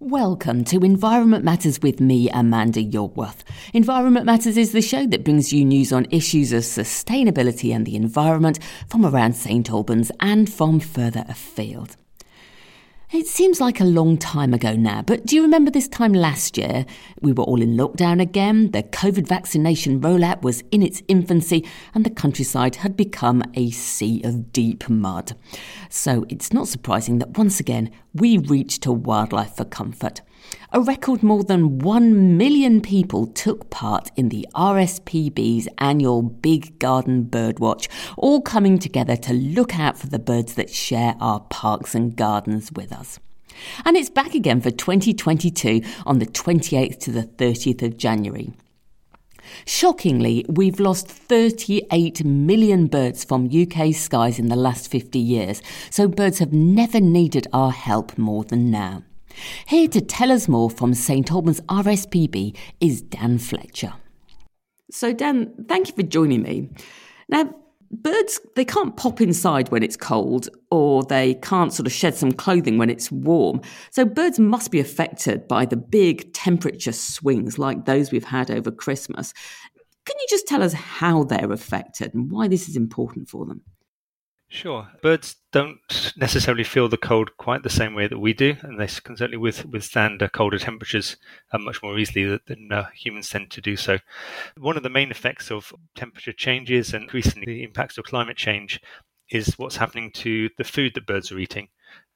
Welcome to Environment Matters with me, Amanda Yorwerth. Environment Matters is the show that brings you news on issues of sustainability and the environment from around St Albans and from further afield. It seems like a long time ago now, but do you remember this time last year? We were all in lockdown again, the COVID vaccination rollout was in its infancy, and the countryside had become a sea of deep mud. So it's not surprising that once again we reached to wildlife for comfort. A record more than 1 million people took part in the RSPB's annual Big Garden Birdwatch, all coming together to look out for the birds that share our parks and gardens with us. And it's back again for 2022 on the 28th to the 30th of January. Shockingly, we've lost 38 million birds from UK skies in the last 50 years, so birds have never needed our help more than now. Here to tell us more from St Albans RSPB is Dan Fletcher. So, Dan, thank you for joining me. Now, birds, they can't pop inside when it's cold, or they can't sort of shed some clothing when it's warm. So, birds must be affected by the big temperature swings like those we've had over Christmas. Can you just tell us how they're affected and why this is important for them? Sure. Birds don't necessarily feel the cold quite the same way that we do, and they can certainly with, withstand uh, colder temperatures uh, much more easily than uh, humans tend to do so. One of the main effects of temperature changes and increasingly the impacts of climate change is what's happening to the food that birds are eating.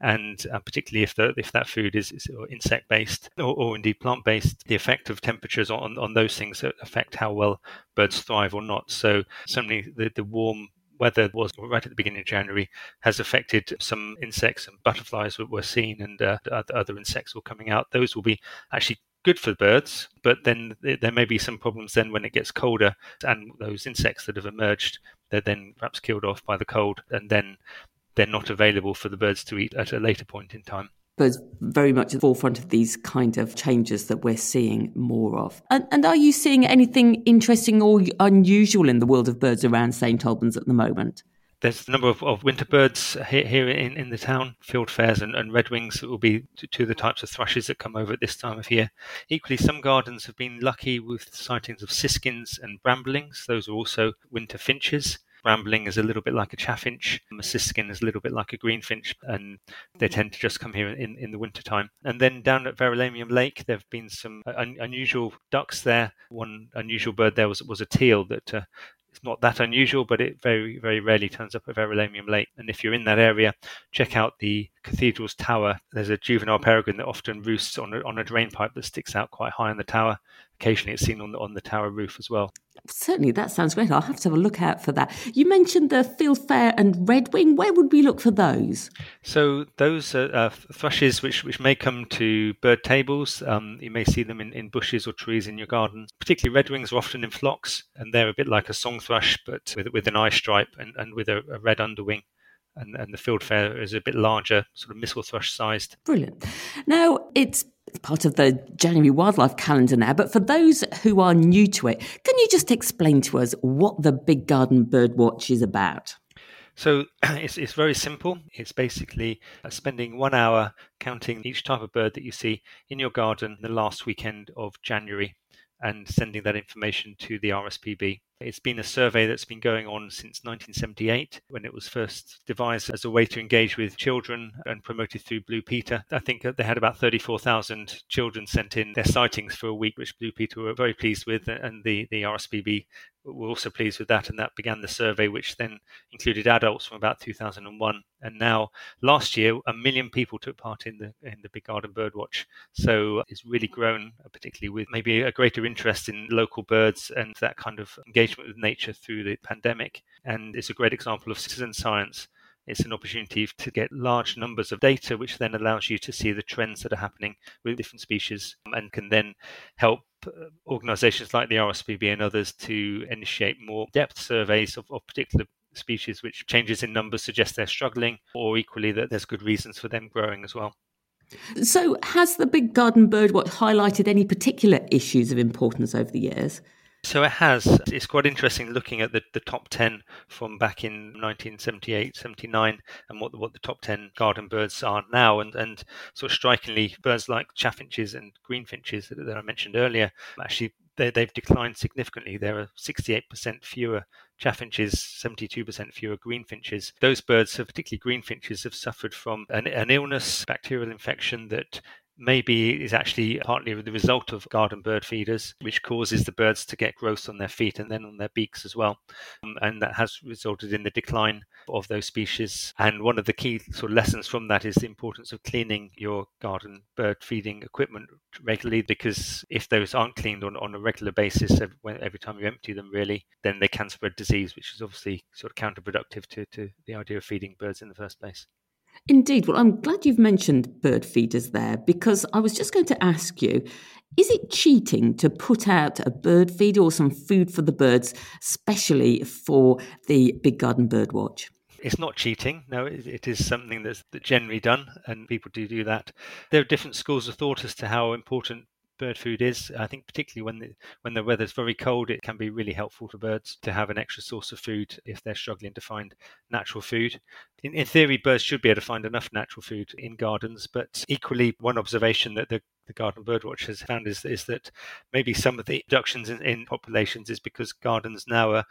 And uh, particularly if the, if that food is, is insect based or, or, indeed plant based, the effect of temperatures on, on those things affect how well birds thrive or not. So certainly the, the warm weather was right at the beginning of January has affected some insects and butterflies that were seen and uh, other insects were coming out. Those will be actually good for the birds, but then there may be some problems then when it gets colder and those insects that have emerged, they're then perhaps killed off by the cold and then they're not available for the birds to eat at a later point in time was very much at the forefront of these kind of changes that we're seeing more of. And, and, are you seeing anything interesting or unusual in the world of birds around St Albans at the moment? There's a number of, of winter birds here, here in, in the town, fieldfares and, and redwings that will be two of the types of thrushes that come over at this time of year. Equally, some gardens have been lucky with sightings of siskins and bramblings. Those are also winter finches. Brambling is a little bit like a chaffinch. Siskin is a little bit like a greenfinch, and they tend to just come here in, in the wintertime. And then down at Verulamium Lake, there have been some un- unusual ducks there. One unusual bird there was was a teal that uh, it's not that unusual, but it very, very rarely turns up at Verulamium Lake. And if you're in that area, check out the cathedral's tower. There's a juvenile peregrine that often roosts on a, on a drain pipe that sticks out quite high in the tower. Occasionally, it's seen on the, on the tower roof as well. Certainly, that sounds great. I'll have to have a look out for that. You mentioned the fieldfare and redwing. Where would we look for those? So those are uh, thrushes which, which may come to bird tables. Um, you may see them in, in bushes or trees in your garden. Particularly redwings are often in flocks, and they're a bit like a song thrush, but with, with an eye stripe and, and with a, a red underwing and, and the fieldfare is a bit larger, sort of missel thrush sized. Brilliant. Now, it's part of the January wildlife calendar now, but for those who are new to it, can you just explain to us what the Big Garden Bird Watch is about? So it's, it's very simple. It's basically uh, spending one hour counting each type of bird that you see in your garden the last weekend of January and sending that information to the RSPB. It's been a survey that's been going on since 1978 when it was first devised as a way to engage with children and promoted through Blue Peter. I think they had about 34,000 children sent in their sightings for a week, which Blue Peter were very pleased with, and the, the RSPB were also pleased with that. And that began the survey, which then included adults from about 2001. And now, last year, a million people took part in the in the Big Garden Birdwatch. So it's really grown, uh, particularly with maybe a greater interest in local birds and that kind of engagement engagement with nature through the pandemic. And it's a great example of citizen science. It's an opportunity to get large numbers of data, which then allows you to see the trends that are happening with different species and can then help uh, organizations like the RSPB and others to initiate more depth surveys of, of particular species which changes in numbers suggest they're struggling, or equally that there's good reasons for them growing as well. So, has the Big Garden Birdwatch highlighted any particular issues of importance over the years? So it has. It's quite interesting looking at the, the top 10 from back in 1978, 79, and what, what the top 10 garden birds are now. And, and sort of strikingly, birds like chaffinches and greenfinches that, that I mentioned earlier, actually, they, they've declined significantly. There are 68% fewer chaffinches, 72% fewer greenfinches. Those birds, particularly greenfinches, have suffered from an, an illness, bacterial infection that maybe is actually partly the result of garden bird feeders, which causes the birds to get growth on their feet and then on their beaks as well. Um, and that has resulted in the decline of those species. And one of the key sort of lessons from that is the importance of cleaning your garden bird feeding equipment regularly, because if those aren't cleaned on, on a regular basis every, every time you empty them, really, then they can spread disease, which is obviously sort of counterproductive to, to the idea of feeding birds in the first place. Indeed. Well, I'm glad you've mentioned bird feeders there because I was just going to ask you is it cheating to put out a bird feeder or some food for the birds, especially for the Big Garden Bird Watch? It's not cheating. No, it, it is something that's generally done, and people do do that. There are different schools of thought as to how important bird food is. I think particularly when the when the weather's very cold, it can be really helpful to birds to have an extra source of food if they're struggling to find natural food. In, in theory, birds should be able to find enough natural food in gardens, but equally, one observation that the the Garden Birdwatch has found is, is that maybe some of the reductions in, in populations is because gardens now are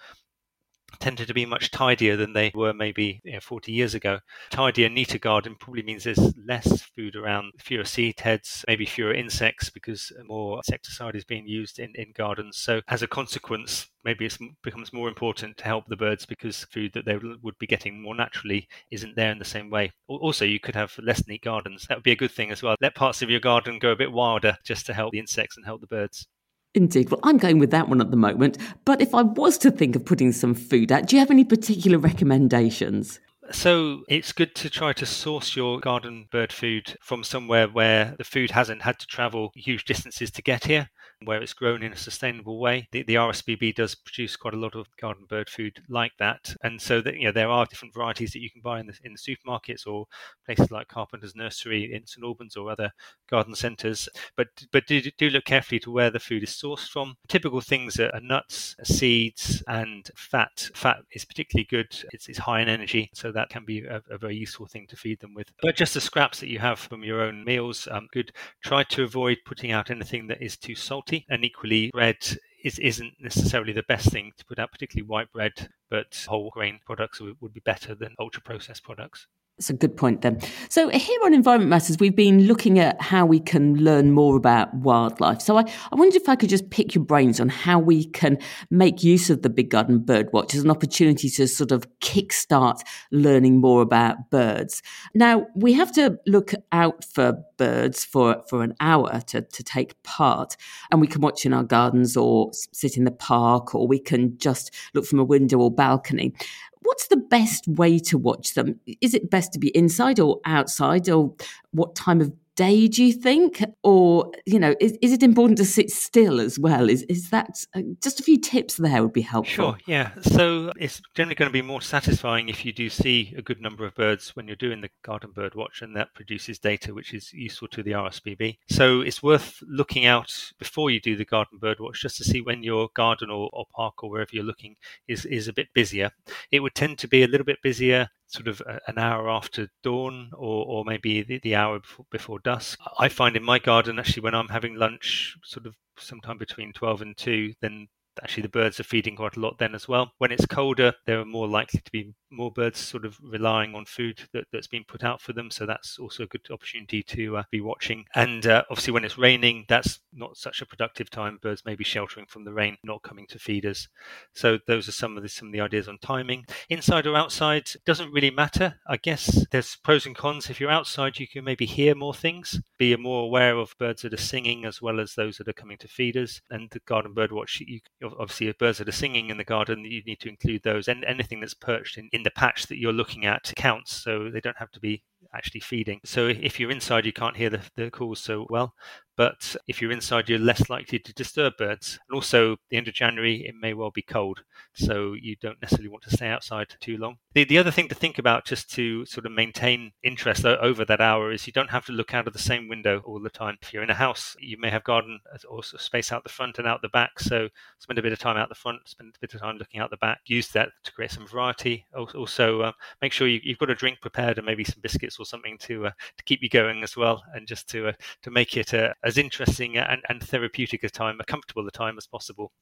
tended to be much tidier than they were maybe you know, 40 years ago. Tidier, neater garden probably means there's less food around, fewer seed heads, maybe fewer insects because more insecticide is being used in, in gardens. So as a consequence, maybe it becomes more important to help the birds because food that they would be getting more naturally isn't there in the same way. Also, you could have less neat gardens. That would be a good thing as well. Let parts of your garden go a bit wilder just to help the insects and help the birds. Indeed. Well, I'm going with that one at the moment. But if I was to think of putting some food out, do you have any particular recommendations? So it's good to try to source your garden bird food from somewhere where the food hasn't had to travel huge distances to get here where it's grown in a sustainable way. The, the RSPB does produce quite a lot of garden bird food like that, and so that you know there are different varieties that you can buy in the in the supermarkets or places like Carpenter's Nursery in St Albans or other garden centres. But but do, do look carefully to where the food is sourced from. Typical things are, are nuts, seeds, and fat. Fat is particularly good. It's, it's high in energy, so that can be a, a, very useful thing to feed them with. But just the scraps that you have from your own meals, um, good. Try to avoid putting out anything that is too salty and equally bread is, isn't necessarily the best thing to put out, particularly white bread, but whole grain products would be better than ultra processed products. That's a good point then. So here on Environment Matters, we've been looking at how we can learn more about wildlife. So I, I wondered if I could just pick your brains on how we can make use of the Big Garden Bird Watch as an opportunity to sort of kickstart learning more about birds. Now, we have to look out for birds for, for an hour to, to take part. And we can watch in our gardens or sit in the park, or we can just look from a window or balcony what's the best way to watch them? Is it best to be inside or outside, or what time of day do you think? Or you know is, is it important to sit still as well? Is is that uh, just a few tips there would be helpful. Sure yeah. So it's generally going to be more satisfying if you do see a good number of birds when you're doing the garden bird watch and that produces data which is useful to the RSPB so it's worth looking out before you do the garden bird watch just to see when your garden or, or park or wherever you're looking is is a bit busier. It would tend to be a little bit busier sort of uh, an hour after dawn or, or maybe the, the hour before, before, dusk. I find in my garden, actually, when I'm having lunch, sort of sometime between 12 and 2, then actually the birds are feeding quite a lot then as well. When it's colder, there are more likely to be more birds sort of relying on food that, that's been put out for them. So that's also a good opportunity to uh, be watching. And uh, obviously, when it's raining, that's not such a productive time. Birds may be sheltering from the rain, not coming to feeders. So those are some of the some of the ideas on timing. Inside or outside doesn't really matter. I guess there's pros and cons. If you're outside, you can maybe hear more things, be more aware of birds that are singing as well as those that are coming to feeders. And the garden bird watch, you obviously if birds that are singing in the garden, you need to include those. And anything that's perched in, in the patch that you're looking at counts, so they don't have to be actually feeding. So if you're inside, you can't hear the, the calls so well. But if you're inside, you're less likely to disturb birds. And also, the end of January, it may well be cold, so you don't necessarily want to stay outside too long. The, the other thing to think about, just to sort of maintain interest over that hour, is you don't have to look out of the same window all the time. If you're in a house, you may have garden or space out the front and out the back, so spend a bit of time out the front, spend a bit of time looking out the back. Use that to create some variety. Also, uh, make sure you, have got a drink prepared and maybe some biscuits or something to uh, to keep you going as well, and just to uh, to make it uh, as interesting and, and therapeutic a time, a comfortable a time as possible.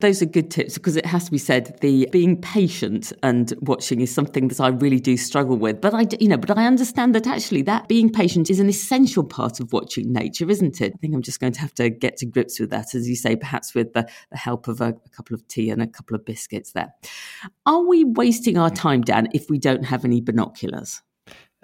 Those are good tips because it has to be said the being patient and watching is something that I really do struggle with. But I, you know, but I understand that actually that being patient is an essential part of watching nature, isn't it? I think I'm just going to have to get to grips with that, as you say, perhaps with the, the help of a, a couple of tea and a couple of biscuits there. Are we wasting our time, Dan, if we don't have any binoculars?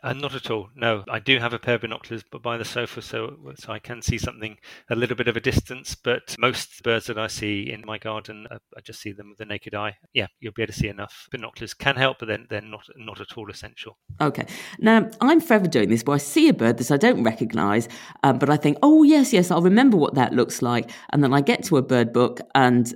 Uh, not at all. No, I do have a pair of binoculars but by the sofa, so so I can see something a little bit of a distance. But most birds that I see in my garden, uh, I just see them with the naked eye. Yeah, you'll be able to see enough. Binoculars can help, but then they're not not at all essential. Okay. Now I'm forever doing this, where I see a bird that I don't recognise, um, but I think, oh yes, yes, I'll remember what that looks like, and then I get to a bird book and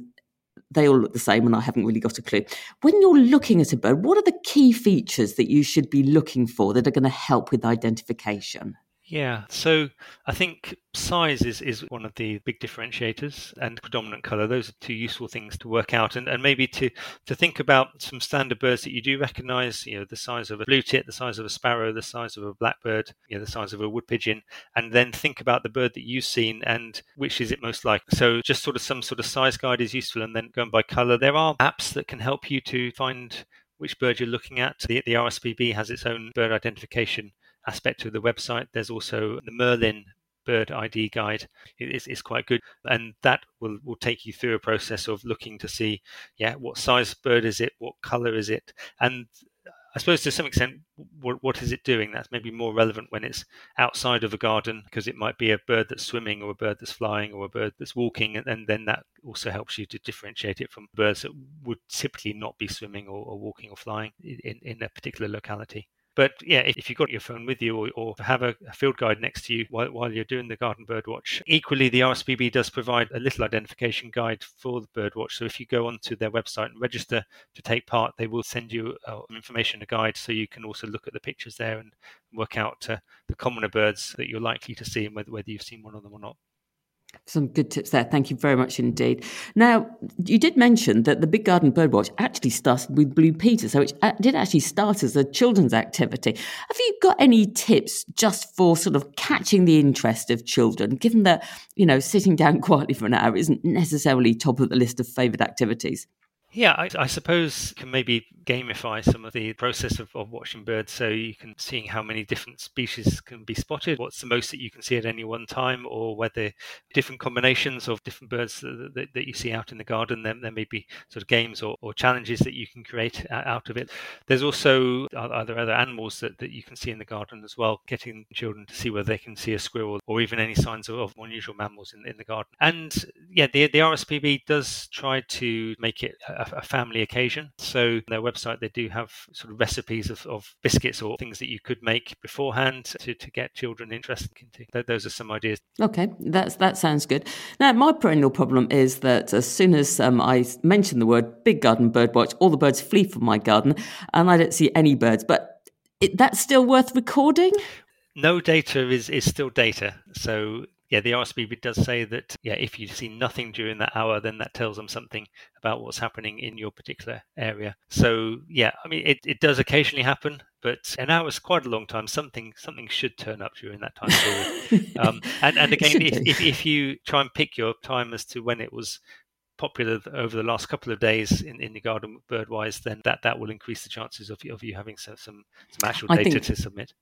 they all look the same and I haven't really got a clue. When you're looking at a bird, what are the key features that you should be looking for that are going to help with identification? Yeah, so I think size is, is one of the big differentiators and predominant color. Those are two useful things to work out and, and maybe to, to think about some standard birds that you do recognize, you know, the size of a blue tit, the size of a sparrow, the size of a blackbird, you know, the size of a wood pigeon, and then think about the bird that you've seen and which is it most like. So just sort of some sort of size guide is useful and then going by color. There are apps that can help you to find which bird you're looking at. The, the RSPB has its own bird identification aspect of the website. There's also the Merlin bird ID guide is quite good. And that will, will take you through a process of looking to see, yeah, what size bird is it? What color is it? And I suppose to some extent, what, what is it doing? That's maybe more relevant when it's outside of a garden because it might be a bird that's swimming or a bird that's flying or a bird that's walking. And, and then that also helps you to differentiate it from birds that would typically not be swimming or, or walking or flying in, in a particular locality. But yeah, if you've got your phone with you or, or have a, a, field guide next to you while, while you're doing the garden bird watch, equally the RSPB does provide a little identification guide for the bird watch. So if you go onto their website and register to take part, they will send you uh, information, a guide, so you can also look at the pictures there and work out uh, the commoner birds that you're likely to see and whether, whether you've seen one of them or not. Some good tips there. Thank you very much indeed. Now, you did mention that the Big Garden Birdwatch actually started with Blue Peter, so it did actually start as a children's activity. Have you got any tips just for sort of catching the interest of children, given that, you know, sitting down quietly for an hour isn't necessarily top of the list of favourite activities? Yeah, I, I, suppose can maybe gamify some of the process of, of, watching birds so you can see how many different species can be spotted, what's the most that you can see at any one time, or whether different combinations of different birds that, that, that you see out in the garden, then there may be sort of games or, or, challenges that you can create out of it. There's also other other animals that, that you can see in the garden as well, getting children to see whether they can see a squirrel or even any signs of, of unusual mammals in, in the garden. And yeah, the, the RSPB does try to make it a a, family occasion. So their website they do have sort of recipes of, of biscuits or things that you could make beforehand to, to get children interested into. Those are some ideas. Okay, that's that sounds good. Now my perennial problem is that as soon as um, I mention the word big garden bird watch, all the birds flee from my garden, and I don't see any birds. But it, that's still worth recording no data is, is still data. So yeah, the RSPB does say that yeah, if you see nothing during that hour, then that tells them something about what's happening in your particular area. So yeah, I mean it, it does occasionally happen, but an hour is quite a long time. Something something should turn up during that time period. um, and and again, if, if, if you try and pick your time as to when it was popular over the last couple of days in, in the garden birdwise, then that, that will increase the chances of, of you having some, some, some actual data think, to submit.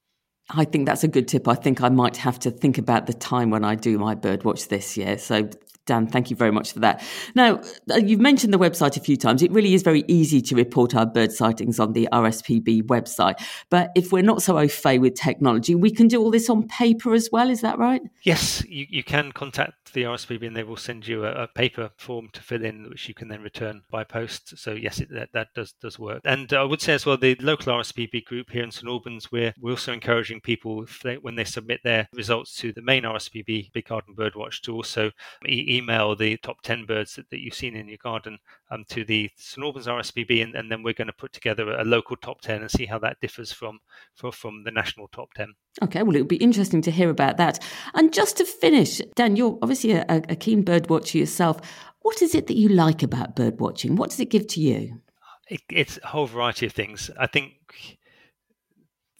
I think that's a good tip. I think I might have to think about the time when I do my birdwatch this year. So Dan, thank you very much for that. Now, uh, you've mentioned the website a few times. It really is very easy to report our bird sightings on the RSPB website. But if we're not so au fait with technology, we can do all this on paper as well. Is that right? Yes, you, you can contact the RSPB and they will send you a, a paper form to fill in, which you can then return by post. So, yes, it, that, that does, does work. And I would say as well, the local RSPB group here in St Albans, we're, we're also encouraging people they, when they submit their results to the main RSPB Big Garden Birdwatch to also e- email the top 10 birds that, that you've seen in your garden um, to the St Albans RSPB, and, and, then we're going to put together a local top 10 and see how that differs from, from, from the national top 10. Okay, well, it would be interesting to hear about that. And just to finish, Dan, you're obviously a, a keen bird watcher yourself. What is it that you like about bird watching? What does it give to you? It, it's a whole variety of things. I think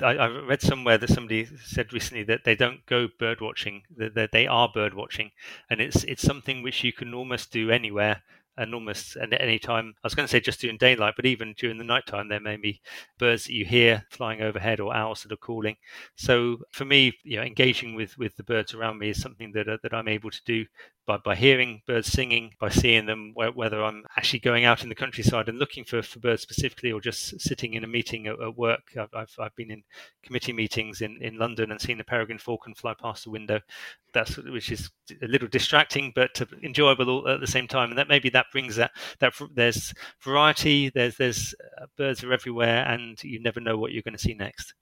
I, I, read somewhere that somebody said recently that they don't go bird watching; that, that they are bird watching, and it's it's something which you can almost do anywhere and almost at any time. I was going to say just during daylight, but even during the night time, there may be birds that you hear flying overhead or owls that are calling. So for me, you know, engaging with with the birds around me is something that uh, that I'm able to do by, by hearing birds singing, by seeing them, whether I'm actually going out in the countryside and looking for, for birds specifically or just sitting in a meeting at, at work. I've, I've, I've, been in committee meetings in, in London and seen a peregrine falcon fly past the window. That's which is a little distracting, but enjoyable at the same time. And that maybe that brings that that there's variety, there's there's uh, birds are everywhere, and you never know what you're going to see next.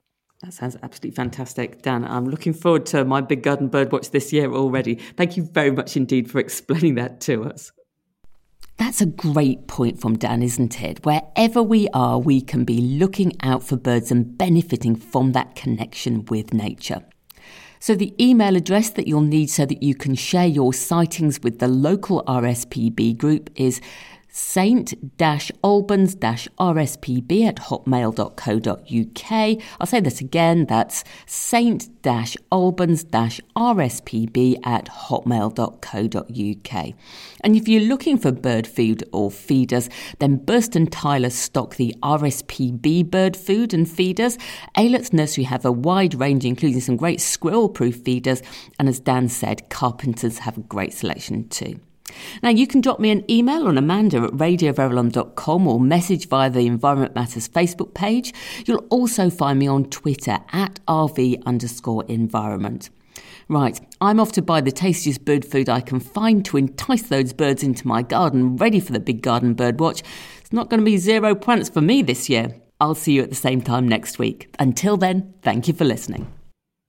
That sounds absolutely fantastic, Dan. I'm looking forward to my Big Garden Birdwatch this year already. Thank you very much indeed for explaining that to us. That's a great point from Dan, isn't it? Wherever we are, we can be looking out for birds and benefiting from that connection with nature. So, the email address that you'll need so that you can share your sightings with the local RSPB group is saint-albans-rspb at hotmail.co.uk. I'll say this again, that's saint-albans-rspb at hotmail.co.uk. And if you're looking for bird food or feeders, then Burston Tyler stock the RSPB bird food and feeders. Aylett's Nursery have a wide range, including some great squirrel-proof feeders. And as Dan said, Carpenters have a great selection too. Now, you can drop me an email on amanda at radioverulam.com or message via the Environment Matters Facebook page. You'll also find me on Twitter at RV underscore environment. Right, I'm off to buy the tastiest bird food I can find to entice those birds into my garden, ready for the big garden bird watch. It's not going to be zero points for me this year. I'll see you at the same time next week. Until then, thank you for listening.